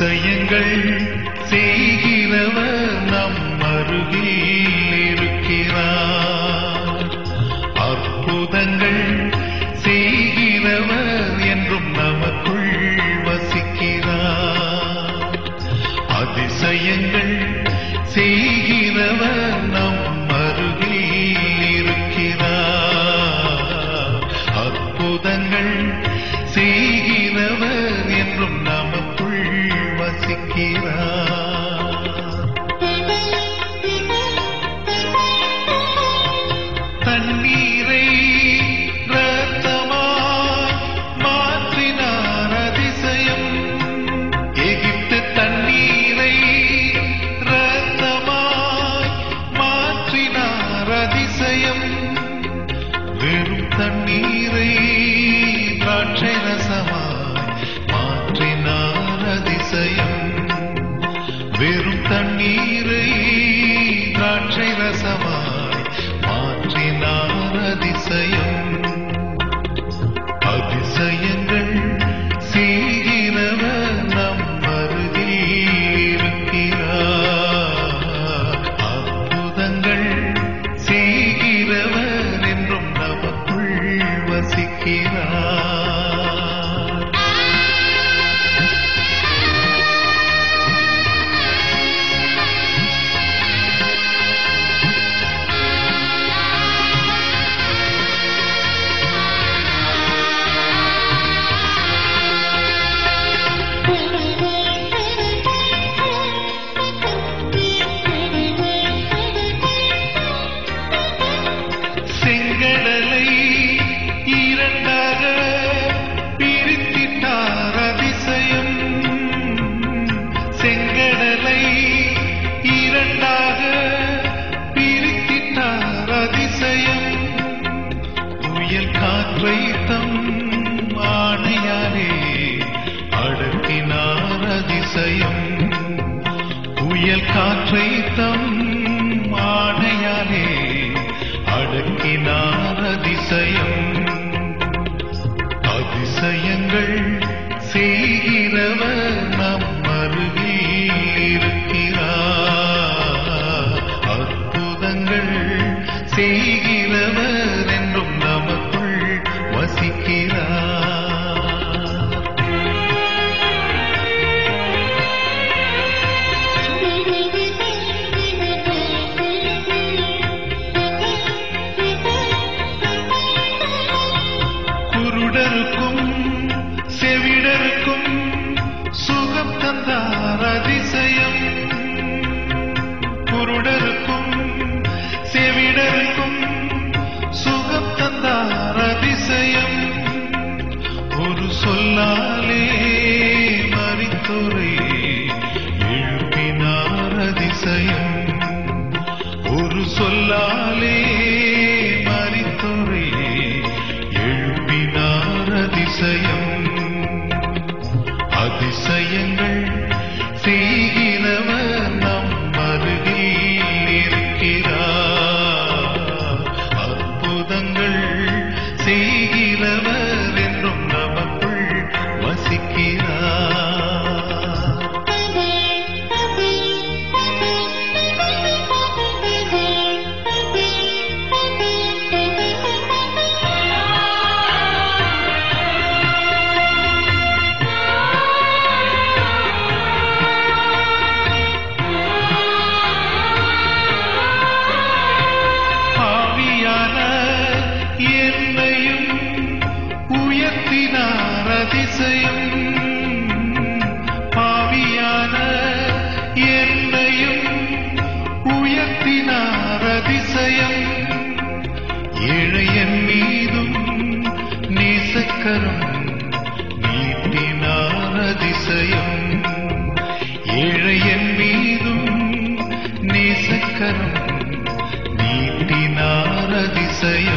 அதிசயங்கள் செய்கிறவர் நம் அருகில் இருக்கிறார். அற்புதங்கள் செய்கிறவர் என்றும் நமக்குள் வசிக்கிறார். அதிசயங்கள் செய்கிறவர் நம் வெறும் தண்ணீரை இரண்டாக அதிசயம் புயல் காற்றை தம் ஆணையாலே அடக்கினார் அதிசயம் புயல் காற்றை தம் ஆணையாலே அடக்கினார் அதிசயம் அதிசயங்கள் செய்கிறவர் செய்கிறவர் என்றும் நமக்குள் வசிக்கிறார். சொல்லாலே மறித்தோரை எழுப்பினார் அதிசயம். ஒரு சொல்லாலே மறித்தோரை எழுப்பினார் அதிசயம். அதிசயங்கள் செய்கிறவர் நம் அருகில் இருக்கிறார். அற்புதங்கள் செய்கிறவர் என்றும் உயர்த்தினார் அதிசயம் பாவியான என்னையும் உயர்த்தினார் அதிசயம். ஏழையன் மீதும் நேசக்கரம் நீட்டினார் அதிசயம். ஏழையன் மீதும் நேசக்கரம் நீட்டினார் அதிசயம்.